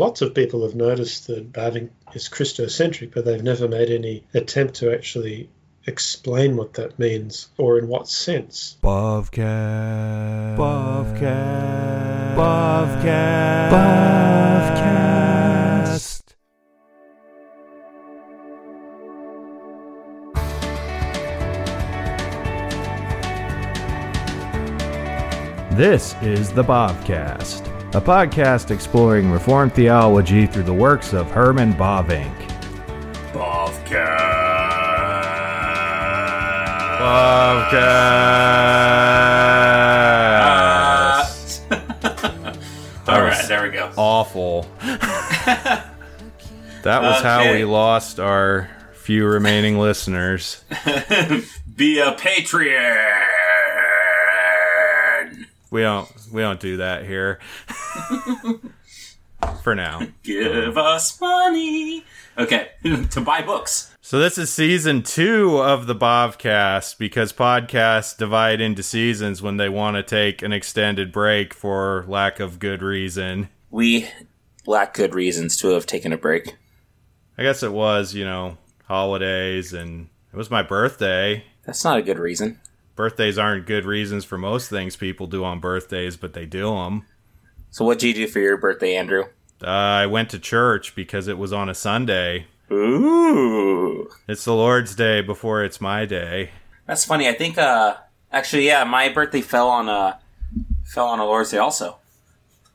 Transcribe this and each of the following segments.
Lots of people have noticed that Bavinck is Christocentric, but they've never made any attempt to actually explain what that means or in what sense. Bovcast. Bovcast. Bovcast. Bovcast. This is the Bovcast, a podcast exploring Reformed theology through the works of Herman Bavinck. Bovcast. All right, there we go. Awful. That was how we lost our few remaining listeners. Be a Patreon. We don't we don't do that here. For now. Give us money. Okay, to buy books. So this is season two of the Bovcast because podcasts divide into seasons when they want to take an extended break for lack of good reason. We lack good reasons to have taken a break. I guess it was, you know, holidays and it was my birthday. That's not a good reason. Birthdays aren't good reasons for most things people do on birthdays, but they do them. So, what did you do for your birthday, Andrew? Uh, I went to church because it was on a Sunday. Ooh, It's the Lord's Day before it's my day. that's funny. I think, uh, actually, yeah, my birthday fell on a fell on a Lord's Day also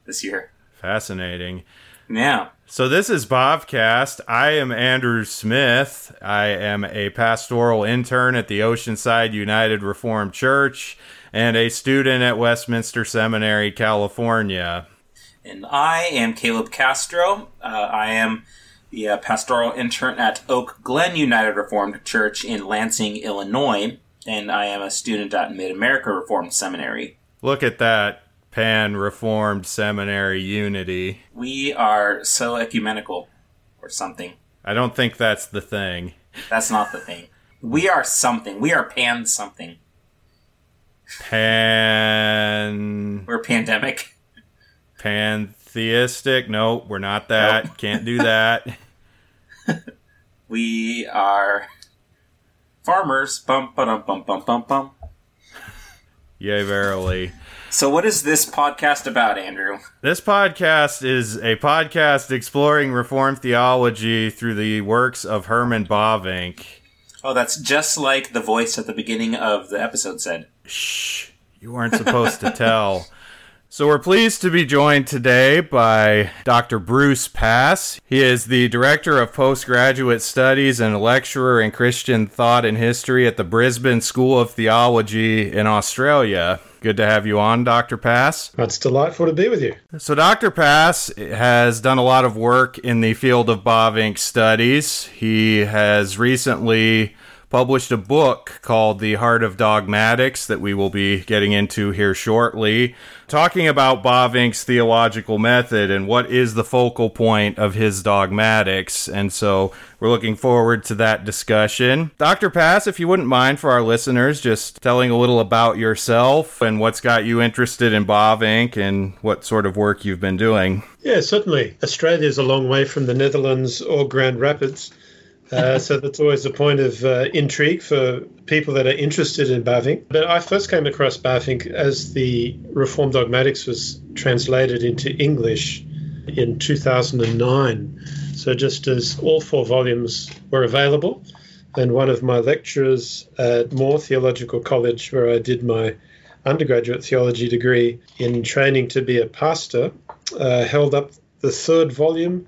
this year. Fascinating. Yeah. So this is Bovcast. I am Andrew Smith. I am a pastoral intern at the Oceanside United Reformed Church and a student at Westminster Seminary, California. And I am Caleb Castro. Uh, I am the uh, pastoral intern at Oak Glen United Reformed Church in Lansing, Illinois. And I am a student at Mid America Reformed Seminary. Look at that pan reformed seminary unity. We are so ecumenical, or something. I don't think that's the thing. That's not the thing. We are something. We are pan something. Pan We're pandemic. pantheistic? No, we're not that. Nope. Can't do that. We are farmers. Bum bum bum bum bum bum. Yea, verily. So, what is this podcast about, Andrew? This podcast is a podcast exploring Reformed theology through the works of Herman Bavinck. Oh, that's just like the voice at the beginning of the episode said. Shh, you weren't supposed to tell. So we're pleased to be joined today by Dr. Bruce Pass. He is the Director of Postgraduate Studies and a lecturer in Christian thought and history at the Brisbane School of Theology in Australia. Good to have you on, Dr. Pass. It's delightful to be with you. So, Dr. Pass has done a lot of work in the field of Bavinck studies. He has recently published a book called The Heart of Dogmatics that we will be getting into here shortly, talking about Bavinck's theological method and what is the focal point of his dogmatics. And so, we're looking forward to that discussion. Dr. Pass, if you wouldn't mind for our listeners, just telling a little about yourself and what's got you interested in Bavinck and what sort of work you've been doing. Yeah, certainly. Australia is a long way from the Netherlands or Grand Rapids. Uh, so that's always a point of uh, intrigue for people that are interested in Bavinck. But I first came across Bavinck as the Reformed Dogmatics was translated into English in 2009. So just as all four volumes were available, and one of my lecturers at Moore Theological College, where I did my undergraduate theology degree in training to be a pastor, uh, held up the third volume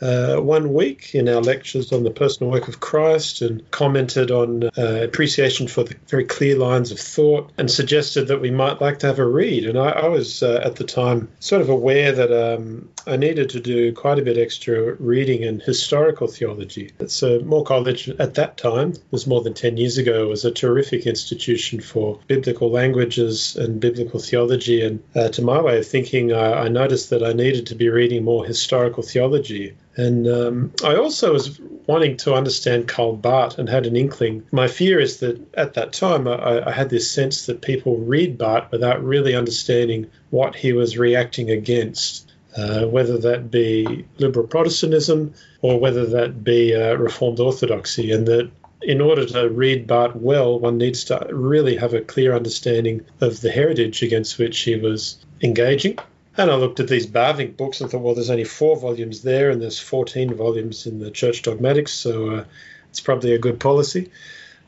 uh, one week in our lectures on the personal work of Christ and commented on uh, appreciation for the very clear lines of thought and suggested that we might like to have a read. And I, I was uh, at the time sort of aware that um, I needed to do quite a bit extra reading in historical theology. So Moore College at that time, was more than 10 years ago, was a terrific institution for biblical languages and biblical theology. And uh, to my way of thinking, I, I noticed that I needed to be reading more historical theology. And um, I also was wanting to understand Karl Barth and had an inkling. My fear is that at that time I, I had this sense that people read Barth without really understanding what he was reacting against. uh, whether that be liberal Protestantism or whether that be uh, Reformed Orthodoxy, and that in order to read Barth well, one needs to really have a clear understanding of the heritage against which he was engaging. And I looked at these Bavinck books and thought, well, there's only four volumes there, and there's 14 volumes in the Church Dogmatics, so uh, it's probably a good policy.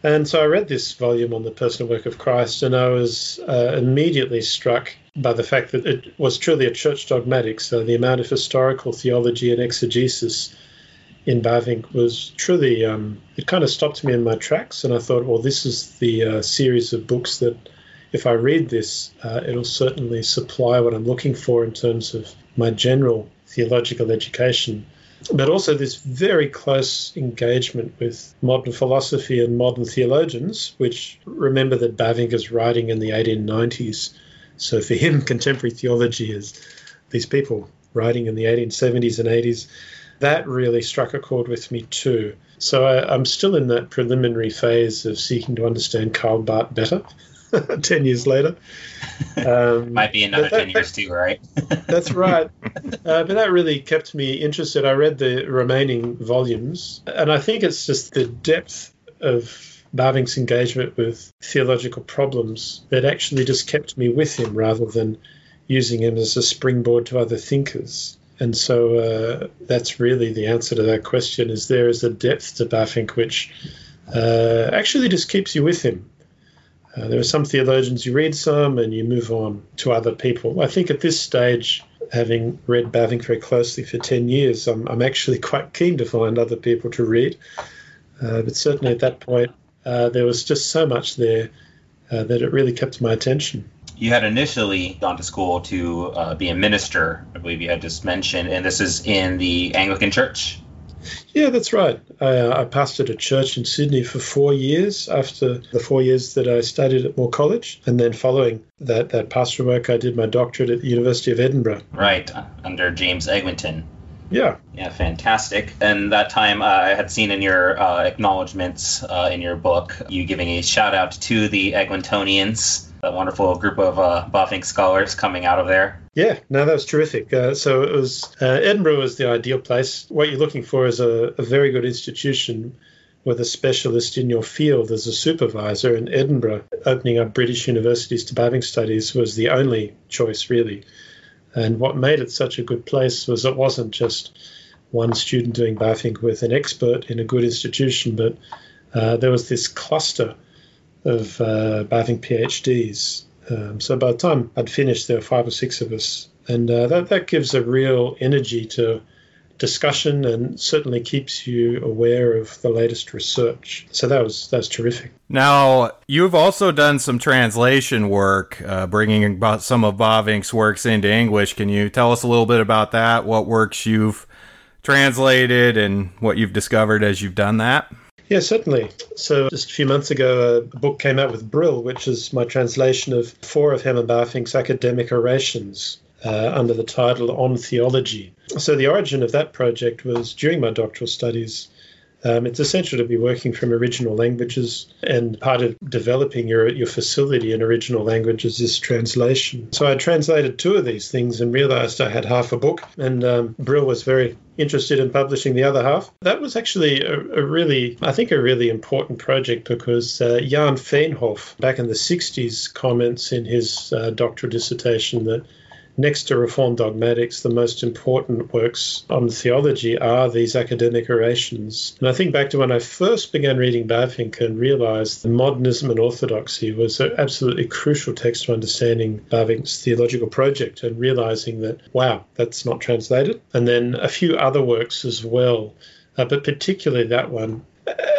And so I read this volume on the personal work of Christ, and I was uh, immediately struck by the fact that it was truly a church dogmatic. So the amount of historical theology and exegesis in Bavinck was truly, um, it kind of stopped me in my tracks. And I thought, well, this is the uh, series of books that if I read this, uh, it'll certainly supply what I'm looking for in terms of my general theological education but also this very close engagement with modern philosophy and modern theologians, which remember that Bavinck is writing in the 1890s. So for him, contemporary theology is these people writing in the 1870s and 80s. That really struck a chord with me too. So I, am still in that preliminary phase of seeking to understand Karl Barth better. 10 years later. Um, Might be another that, 10 years too, right? that's right. Uh, but that really kept me interested. I read the remaining volumes, and I think it's just the depth of Bavinck's engagement with theological problems that actually just kept me with him rather than using him as a springboard to other thinkers. And so uh, that's really the answer to that question is there is a depth to Bavinck which uh, actually just keeps you with him uh, there are some theologians you read some and you move on to other people. I think at this stage, having read Bavinck very closely for 10 years, I'm, I'm actually quite keen to find other people to read. Uh, but certainly at that point, uh, there was just so much there uh, that it really kept my attention. You had initially gone to school to uh, be a minister, I believe you had just mentioned, and this is in the Anglican Church. Yeah, that's right. I, uh, I, pastored a church in Sydney for four years after the four years that I studied at Moore College. And then following that, that pastoral work, I did my doctorate at the University of Edinburgh. Right, under James Eglinton. Yeah. Yeah, fantastic. And that time uh, I had seen in your uh, acknowledgments uh, in your book, you giving a shout out to the Eglintonians, a wonderful group of uh, scholars coming out of there. Yeah, no, that was terrific. Uh, so it was uh, Edinburgh was the ideal place. What you're looking for is a, a, very good institution with a specialist in your field as a supervisor. And Edinburgh, opening up British universities to Bavinck studies, was the only choice really. And what made it such a good place was it wasn't just one student doing Bavinck with an expert in a good institution, but uh, there was this cluster of uh, Bavinck PhDs um, so by the time I'd finished, there were five or six of us, and uh, that that gives a real energy to discussion and certainly keeps you aware of the latest research. So that was that was terrific. Now you've also done some translation work, uh, bringing some of Bavinck's works into English. Can you tell us a little bit about that? What works you've translated and what you've discovered as you've done that? Yeah, certainly. So just a few months ago, a book came out with Brill, which is my translation of four of Herman Bavinck's academic orations uh, under the title On Theology. So the origin of that project was during my doctoral studies. Um, it's essential to be working from original languages, and part of developing your your facility in original languages is translation. So I translated two of these things and realized I had half a book, and um, Brill was very interested in publishing the other half. That was actually a, a really, I think, a really important project because uh, Jan Veenhof, back in the 60s, comments in his uh, doctoral dissertation that next to Reformed dogmatics, the most important works on theology are these academic orations. And I think back to when I first began reading Bavinck and realized that modernism and orthodoxy was an absolutely crucial text to understanding Bavinck's theological project and realizing that, wow, that's not translated. And then a few other works as well, uh, but particularly that one.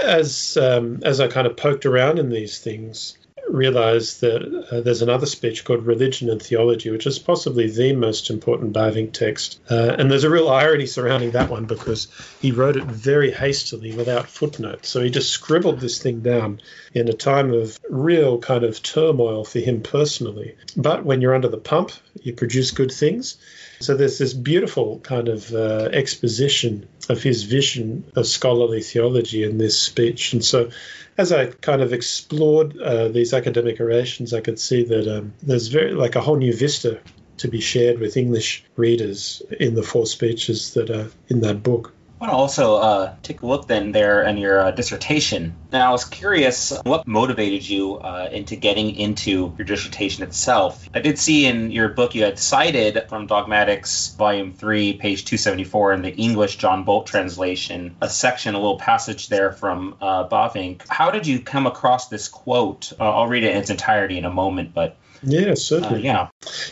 As um, as I kind of poked around in these things, realized that uh, there's another speech called Religion and Theology, which is possibly the most important Bavinck text. Uh, and there's a real irony surrounding that one because he wrote it very hastily without footnotes. So he just scribbled this thing down in a time of real kind of turmoil for him personally. But when you're under the pump, you produce good things. So there's this beautiful kind of uh, exposition of his vision of scholarly theology in this speech. And so as I kind of explored uh, these academic orations, I could see that um, there's very like a whole new vista to be shared with English readers in the four speeches that are in that book. I want to also uh, take a look then there in your uh, dissertation. Now, I was curious what motivated you uh, into getting into your dissertation itself. I did see in your book you had cited from Dogmatics, Volume 3, page 274, in the English John Bolt translation, a section, a little passage there from uh, Bavinck. How did you come across this quote? Uh, I'll read it in its entirety in a moment, but yeah, certainly. Uh, yeah.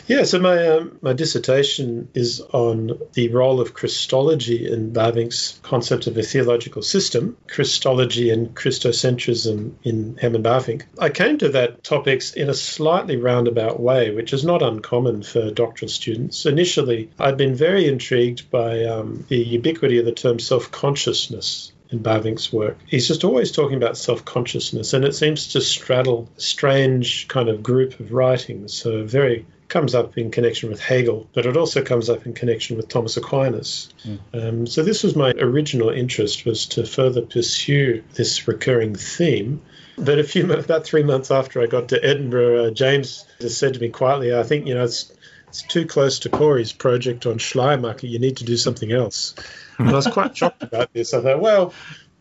Yeah, so my um, my dissertation is on the role of Christology in Bavinck's concept of a theological system, Christology and Christocentrism in Herman Bavinck. I came to that topics in a slightly roundabout way, which is not uncommon for doctoral students. Initially, I'd been very intrigued by um, the ubiquity of the term self-consciousness in Bavinck's work. He's just always talking about self consciousness, and it seems to straddle a strange kind of group of writings. So, very comes up in connection with Hegel, but it also comes up in connection with Thomas Aquinas. Mm. Um, so, this was my original interest was to further pursue this recurring theme. But a few about three months after I got to Edinburgh, uh, James just said to me quietly, "I think you know it's." It's too close to Corey's project on Schleiermacher. You need to do something else. And I was quite shocked about this. I thought, well,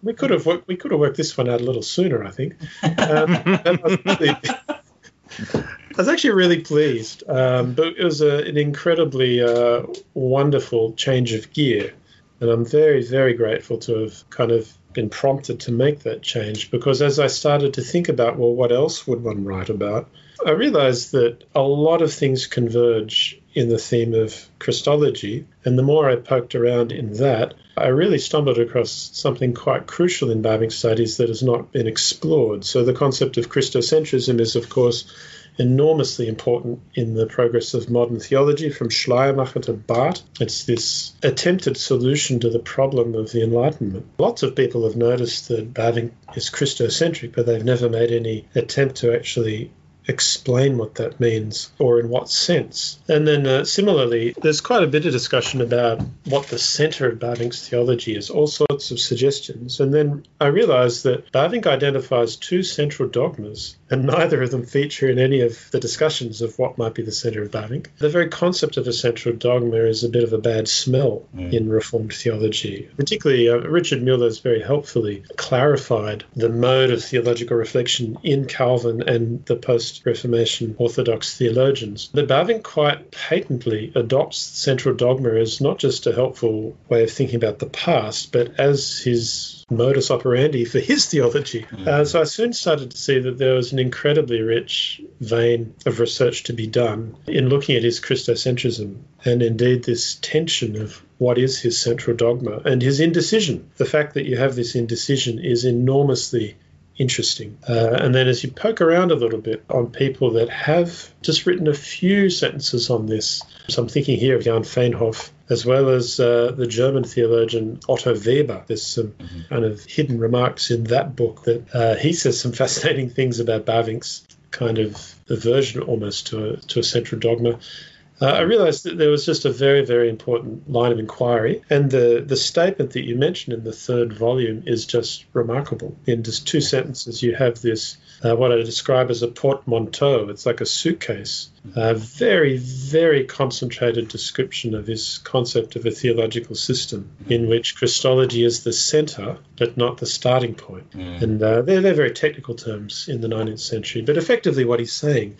we could have worked, we could have worked this one out a little sooner, I think. Um, I, was really, I, was actually really pleased, um, but it was a, an incredibly uh, wonderful change of gear, and I'm very, very grateful to have kind of been prompted to make that change because as I started to think about, well, what else would one write about? I realized that a lot of things converge in the theme of Christology. And the more I poked around in that, I really stumbled across something quite crucial in Bavinck studies that has not been explored. So the concept of Christocentrism is, of course, enormously important in the progress of modern theology from Schleiermacher to Barth. It's this attempted solution to the problem of the Enlightenment. Lots of people have noticed that Bavinck is Christocentric, but they've never made any attempt to actually explain what that means or in what sense. And then uh, similarly, there's quite a bit of discussion about what the center of Bavinck's theology is, all sorts of suggestions. And then I realized that Bavinck identifies two central dogmas, and neither of them feature in any of the discussions of what might be the center of Bavinck. The very concept of a central dogma is a bit of a bad smell mm. in Reformed theology. Particularly, uh, Richard Muller has very helpfully clarified the mode of theological reflection in Calvin and the post Reformation Orthodox theologians. The Bavinck quite patently adopts central dogma as not just a helpful way of thinking about the past, but as his modus operandi for his theology. Mm-hmm. Uh, so I soon started to see that there was an incredibly rich vein of research to be done in looking at his Christocentrism and indeed this tension of what is his central dogma and his indecision. The fact that you have this indecision is enormously interesting. Uh, and then as you poke around a little bit on people that have just written a few sentences on this, so I'm thinking here of Jan Veenhof, as well as uh, the German theologian Otto Weber. There's some mm-hmm. kind of hidden remarks in that book that uh, he says some fascinating things about Bavinck's kind of aversion almost to a, to a central dogma. Uh, I realized that there was just a very, very important line of inquiry. And the, the statement that you mentioned in the third volume is just remarkable. In just two sentences, you have this, uh, what I describe as a portmanteau. It's like a suitcase. A very, very concentrated description of his concept of a theological system in which Christology is the center, but not the starting point. Mm. And uh, they're, they're very technical terms in the 19th century. But effectively, what he's saying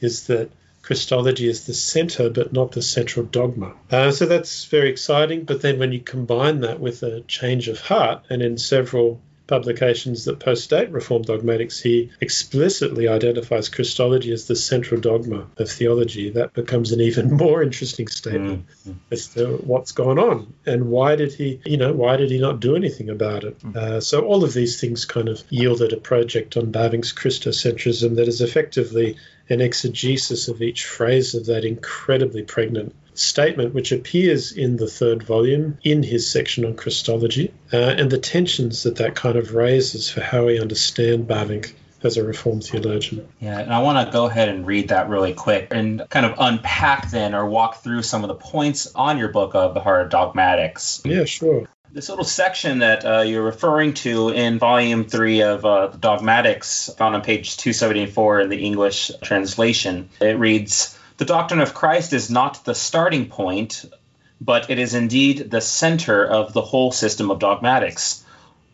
is that Christology is the center, but not the central dogma. Uh, so that's very exciting. But then when you combine that with a change of heart, and in several publications that postdate Reform dogmatics, he explicitly identifies Christology as the central dogma of theology. That becomes an even more interesting statement mm-hmm. as to what's going on and why did he, you know, why did he not do anything about it? Mm-hmm. Uh, so all of these things kind of yielded a project on Bavinck's Christocentrism that is effectively an exegesis of each phrase of that incredibly pregnant statement, which appears in the third volume in his section on Christology, uh, and the tensions that that kind of raises for how we understand Bavinck as a Reformed theologian. Yeah, and I want to go ahead and read that really quick and kind of unpack then or walk through some of the points on your book of the Heart of Dogmatics. Yeah, sure this little section that uh, you're referring to in volume three of uh, Dogmatics, found on page 274 in the English translation, it reads The doctrine of Christ is not the starting point, but it is indeed the center of the whole system of dogmatics.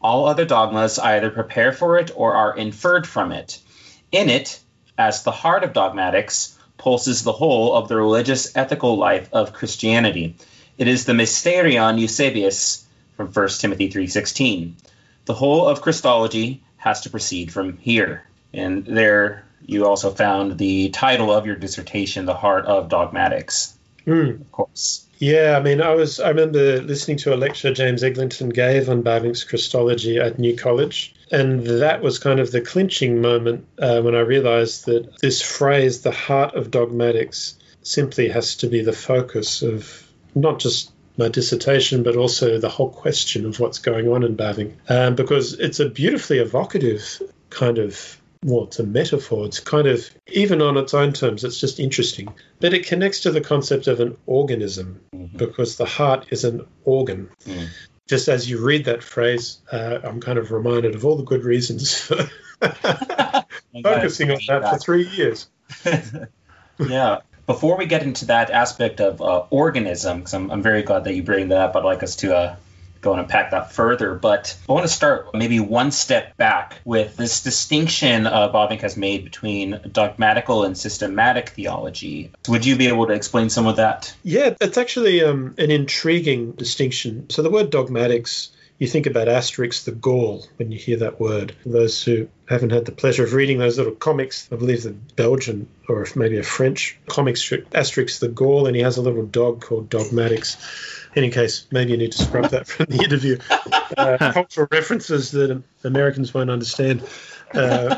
All other dogmas either prepare for it or are inferred from it. In it, as the heart of dogmatics, pulses the whole of the religious ethical life of Christianity. It is the Mysterion Eusebeias from 1 Timothy 3:16. The whole of Christology has to proceed from here. And there you also found the title of your dissertation, The Heart of Dogmatics. Mm. Of course. Yeah, I mean, I was I remember listening to a lecture James Eglinton gave on Bavinck's Christology at New College, and that was kind of the clinching moment uh, when I realized that this phrase, the heart of dogmatics, simply has to be the focus of not just my dissertation, but also the whole question of what's going on in Bavinck, um, because it's a beautifully evocative kind of well, it's a metaphor. It's kind of, even on its own terms, it's just interesting. But it connects to the concept of an organism mm-hmm. because the heart is an organ. Mm. Just as you read that phrase, uh, I'm kind of reminded of all the good reasons for focusing on that, for three years. yeah. Before we get into that aspect of uh, organism, because I'm, I'm very glad that you bring that up, I'd like us to uh, go and unpack that further. But I want to start maybe one step back with this distinction uh, Bavinck has made between dogmatical and systematic theology. Would you be able to explain some of that? Yeah, it's actually um, an intriguing distinction. So the word dogmatics you think about Asterix the Gaul when you hear that word. Those who haven't had the pleasure of reading those little comics, I believe the Belgian or maybe a French comic strip, Asterix the Gaul, and he has a little dog called Dogmatics any case, maybe you need to scrub that from the interview. Uh, cultural references that Americans won't understand. Uh,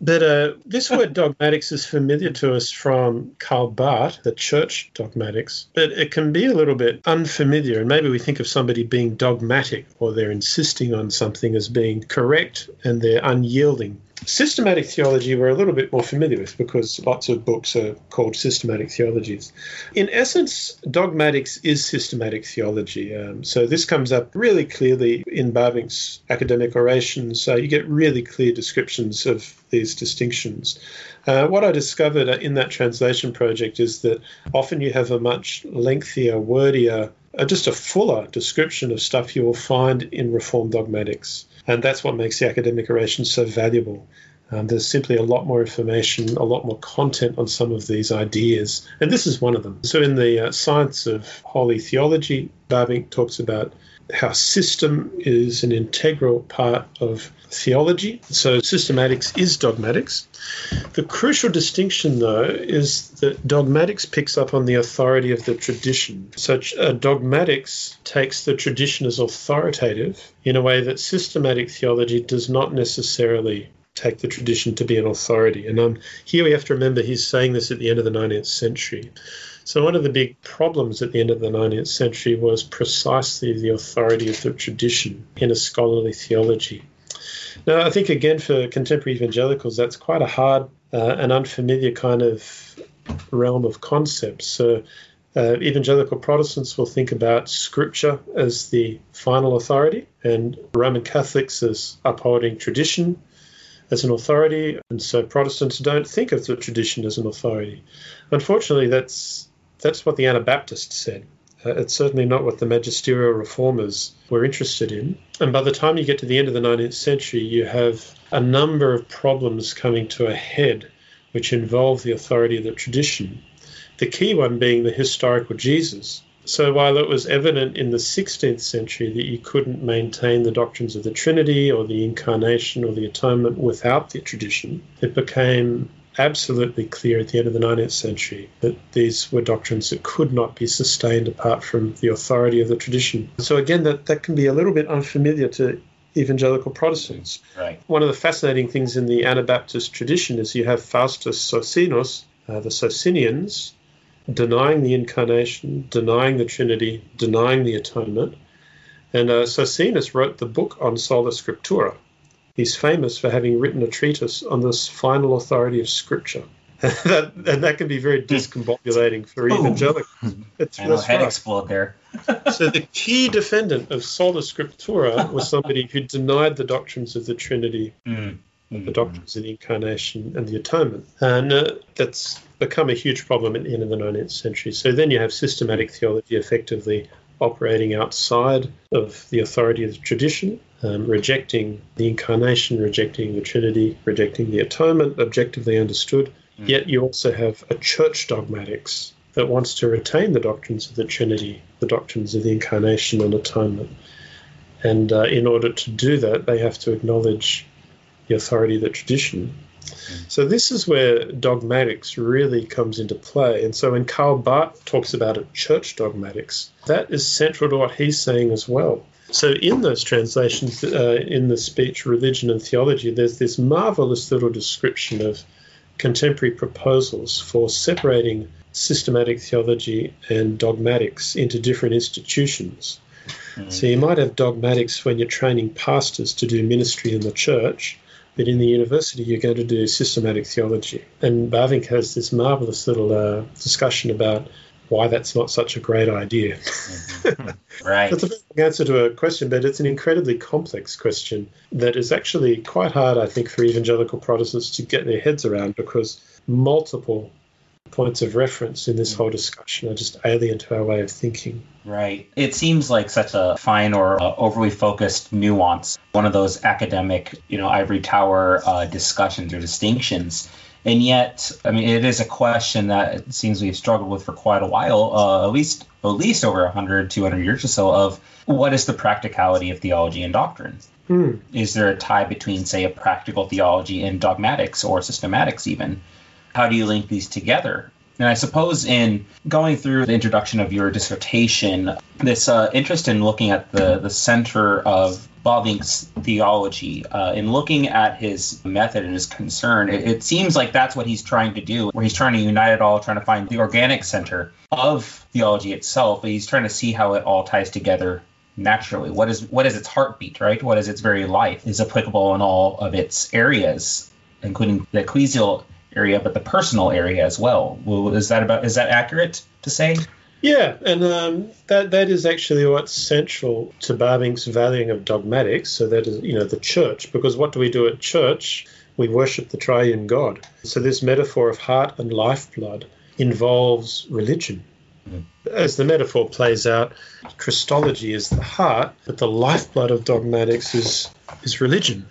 but uh, this word dogmatics is familiar to us from Karl Barth, the church dogmatics, but it can be a little bit unfamiliar. And maybe we think of somebody being dogmatic or they're insisting on something as being correct and they're unyielding. Systematic theology we're a little bit more familiar with because lots of books are called systematic theologies. In essence, dogmatics is systematic theology. Um, so this comes up really clearly in Bavinck's academic orations. So you get really clear descriptions of these distinctions. Uh, what I discovered in that translation project is that often you have a much lengthier, wordier, uh, just a fuller description of stuff you will find in Reformed dogmatics. And that's what makes the academic oration so valuable. Um, there's simply a lot more information, a lot more content on some of these ideas, and this is one of them. So, in the uh, Science of Holy Theology, Bavinck talks about how system is an integral part of theology. So, systematics is dogmatics. The crucial distinction, though, is that dogmatics picks up on the authority of the tradition. So, uh, dogmatics takes the tradition as authoritative in a way that systematic theology does not necessarily take the tradition to be an authority. And um, here we have to remember he's saying this at the end of the 19th century. So, one of the big problems at the end of the 19th century was precisely the authority of the tradition in a scholarly theology. Now, I think again for contemporary evangelicals, that's quite a hard uh, and unfamiliar kind of realm of concepts. So, uh, evangelical Protestants will think about Scripture as the final authority, and Roman Catholics as upholding tradition as an authority, and so Protestants don't think of the tradition as an authority. Unfortunately, that's that's what the Anabaptists said. Uh, it's certainly not what the magisterial reformers were interested in. And by the time you get to the end of the 19th century, you have a number of problems coming to a head which involve the authority of the tradition. The key one being the historical Jesus. So while it was evident in the 16th century that you couldn't maintain the doctrines of the Trinity or the Incarnation or the Atonement without the tradition, it became absolutely clear at the end of the 19th century that these were doctrines that could not be sustained apart from the authority of the tradition. So, again, that, that can be a little bit unfamiliar to evangelical Protestants. Right. One of the fascinating things in the Anabaptist tradition is you have Faustus Socinus, uh, the Socinians, denying the incarnation, denying the Trinity, denying the atonement. And uh, Socinus wrote the book on Sola Scriptura, He's famous for having written a treatise on this final authority of Scripture. that, and that can be very discombobulating for evangelicals. It's I know, head explode there. so the key defendant of sola scriptura was somebody who denied the doctrines of the Trinity, mm. the doctrines of the incarnation and the atonement. And uh, that's become a huge problem at the end of the 19th century. So then you have systematic theology effectively operating outside of the authority of the tradition, um, rejecting the incarnation, rejecting the Trinity, rejecting the atonement, objectively understood. Mm. Yet you also have a church dogmatics that wants to retain the doctrines of the Trinity, the doctrines of the incarnation and atonement. And uh, in order to do that, they have to acknowledge the authority of the tradition. Mm. So this is where dogmatics really comes into play. And so when Karl Barth talks about a church dogmatics, that is central to what he's saying as well. So in those translations, uh, in the speech Religion and Theology, there's this marvelous little description of contemporary proposals for separating systematic theology and dogmatics into different institutions. Mm. So you might have dogmatics when you're training pastors to do ministry in the church, but in the university you're going to do systematic theology. And Bavinck has this marvelous little uh, discussion about why that's not such a great idea. Mm-hmm. right. That's a big answer to a question, but it's an incredibly complex question that is actually quite hard, I think, for evangelical Protestants to get their heads around because multiple points of reference in this whole discussion are just alien to our way of thinking. Right. It seems like such a fine or uh, overly focused nuance, one of those academic, you know, ivory tower uh, discussions or distinctions. And yet, I mean, it is a question that it seems we've struggled with for quite a while, uh, at least at least over 100, 200 years or so, of what is the practicality of theology and doctrine? Hmm. Is there a tie between, say, a practical theology and dogmatics or systematics even? how do you link these together? And I suppose in going through the introduction of your dissertation, this uh, interest in looking at the, the center of Bavinck's theology, uh, in looking at his method and his concern, it, it, seems like that's what he's trying to do, where he's trying to unite it all, trying to find the organic center of theology itself. He's trying to see how it all ties together naturally. What is what is its heartbeat, right? What is its very life is applicable in all of its areas, including the ecclesial area, but the personal area as well. well is that about is that accurate to say? Yeah, and um, that that is actually what's central to Bavinck's valuing of dogmatics. So that is, you know, the church. Because what do we do at church? We worship the triune God. So this metaphor of heart and lifeblood involves religion. Mm. As the metaphor plays out, Christology is the heart, but the lifeblood of dogmatics is is religion.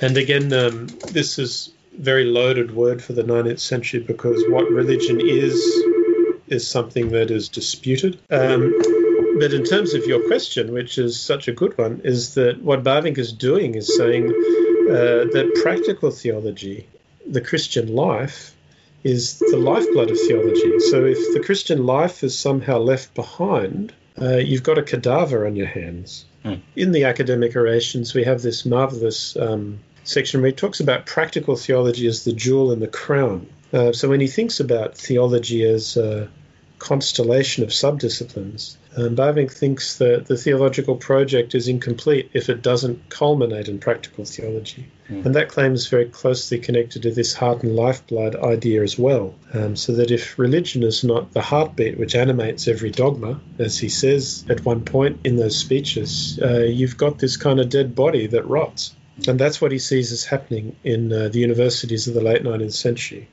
And again, um, this is very loaded word for the 19th century because what religion is is something that is disputed. Um, but in terms of your question, which is such a good one, is that what Bavinck is doing is saying uh, that practical theology, the Christian life, is the lifeblood of theology. So if the Christian life is somehow left behind, uh, you've got a cadaver on your hands. Mm. In the academic orations, we have this marvelous um, section where he talks about practical theology as the jewel in the crown. Uh, so when he thinks about theology as a constellation of subdisciplines, um, Bavinck thinks that the theological project is incomplete if it doesn't culminate in practical theology. Mm. And that claim is very closely connected to this heart and lifeblood idea as well. Um, so that if religion is not the heartbeat which animates every dogma, as he says at one point in those speeches, uh, you've got this kind of dead body that rots. And that's what he sees as happening in uh, the universities of the late 19th century.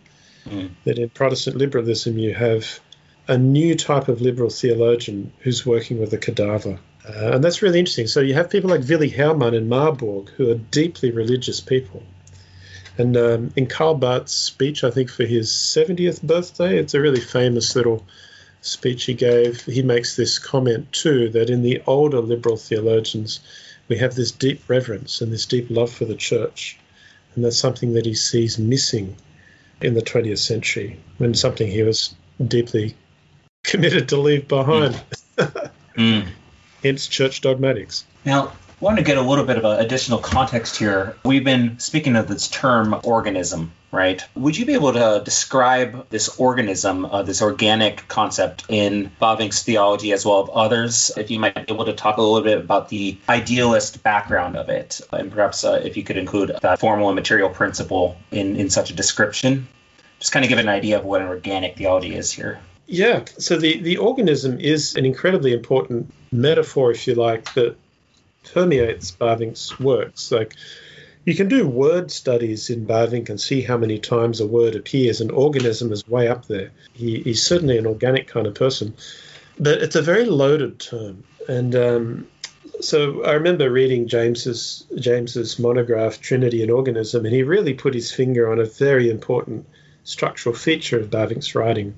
Mm. That in Protestant liberalism, you have a new type of liberal theologian who's working with a cadaver. Uh, and that's really interesting. So you have people like Willy Hermann in Marburg, who are deeply religious people. And um, in Karl Barth's speech, I think for his 70th birthday, it's a really famous little speech he gave. He makes this comment too that in the older liberal theologians, we have this deep reverence and this deep love for the church. And that's something that he sees missing in the 20th century when something he was deeply committed to leave behind. Mm. mm. Hence church dogmatics. Now, want to get a little bit of additional context here. We've been speaking of this term organism right? Would you be able to describe this organism, uh, this organic concept in Bavinck's theology as well as others? If you might be able to talk a little bit about the idealist background of it, and perhaps uh, if you could include that formal and material principle in, in such a description, just kind of give an idea of what an organic theology is here. Yeah, so the, the organism is an incredibly important metaphor, if you like, that permeates Bavinck's works. Like You can do word studies in Bavinck and see how many times a word appears. An organism is way up there. He, he's certainly an organic kind of person. But it's a very loaded term. And um, so I remember reading James's James's monograph Trinity and Organism, and he really put his finger on a very important structural feature of Bavinck's writing,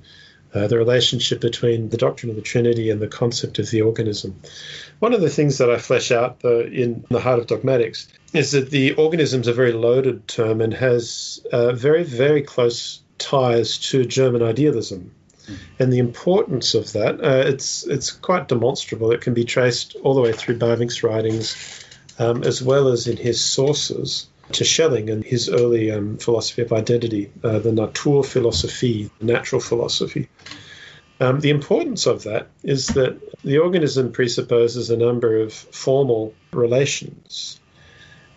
uh, the relationship between the doctrine of the Trinity and the concept of the organism. One of the things that I flesh out though, in the heart of dogmatics is that the organism is a very loaded term and has uh, very very close ties to German idealism and the importance of that. Uh, it's it's quite demonstrable. It can be traced all the way through Bavinck's writings, um, as well as in his sources to Schelling and his early um, philosophy of identity, uh, the Naturphilosophie, the natural philosophy. Um, the importance of that is that the organism presupposes a number of formal relations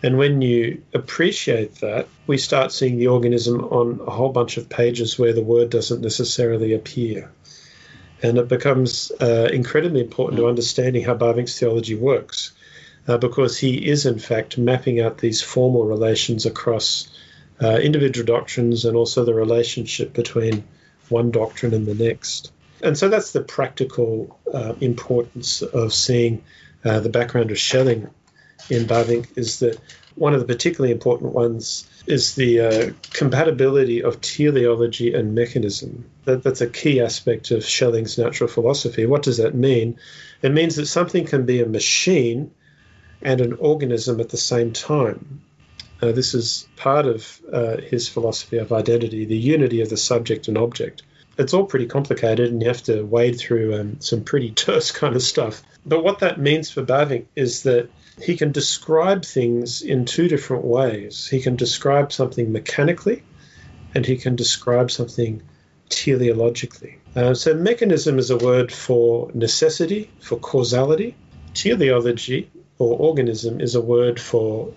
and when you appreciate that, we start seeing the organism on a whole bunch of pages where the word doesn't necessarily appear. And it becomes uh, incredibly important to understanding how Bavinck's theology works, uh, because he is, in fact, mapping out these formal relations across uh, individual doctrines and also the relationship between one doctrine and the next. And so that's the practical uh, importance of seeing uh, the background of Schelling in Bavinck is that one of the particularly important ones is the uh, compatibility of teleology and mechanism. That, that's a key aspect of Schelling's natural philosophy. What does that mean? It means that something can be a machine and an organism at the same time. Uh, this is part of uh, his philosophy of identity, the unity of the subject and object. It's all pretty complicated, and you have to wade through um, some pretty terse kind of stuff. But what that means for Bavinck is that he can describe things in two different ways. He can describe something mechanically, and he can describe something teleologically. Uh, so, mechanism is a word for necessity, for causality. Teleology or organism is a word for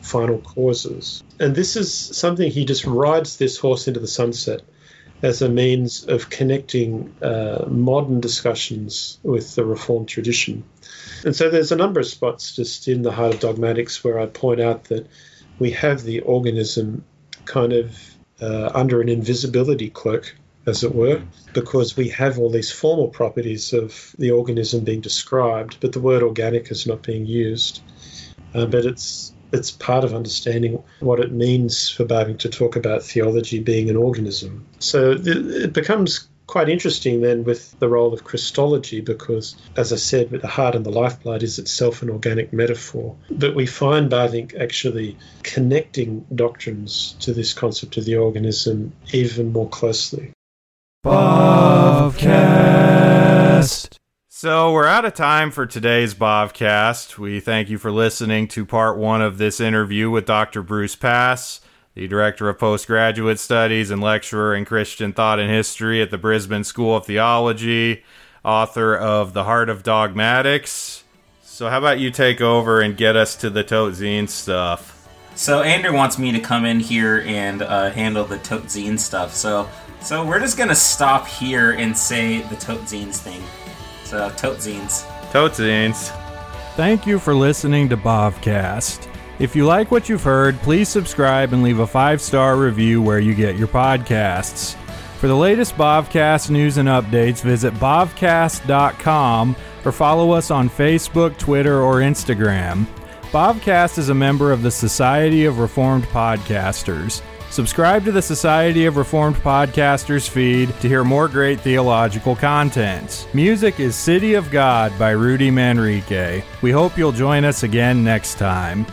final causes. And this is something he just rides this horse into the sunset as a means of connecting uh, modern discussions with the Reformed tradition. And so there's a number of spots just in the heart of dogmatics where I point out that we have the organism kind of uh, under an invisibility cloak, as it were, because we have all these formal properties of the organism being described, but the word organic is not being used. Uh, but it's it's part of understanding what it means for Bavinck to talk about theology being an organism. So it becomes quite interesting then with the role of Christology because, as I said, the heart and the lifeblood is itself an organic metaphor. But we find Bavinck actually connecting doctrines to this concept of the organism even more closely. Bovcast. So we're out of time for today's Bovcast. We thank you for listening to part one of this interview with Dr. Bruce Pass the director of postgraduate studies and lecturer in Christian thought and history at the Brisbane School of Theology, author of The Heart of Dogmatics. So, how about you take over and get us to the Tote Zine stuff? So, Andrew wants me to come in here and uh, handle the Tote Zine stuff. So, so we're just gonna stop here and say the Tote Zines thing. So, Tote Zines. Tote Zines. Thank you for listening to Bovcast. If you like what you've heard, please subscribe and leave a five star review where you get your podcasts. For the latest Bovcast news and updates, visit bovcast.com or follow us on Facebook, Twitter, or Instagram. Bovcast is a member of the Society of Reformed Podcasters. Subscribe to the Society of Reformed Podcasters feed to hear more great theological content. Music is City of God by Rudy Manrique. We hope you'll join us again next time.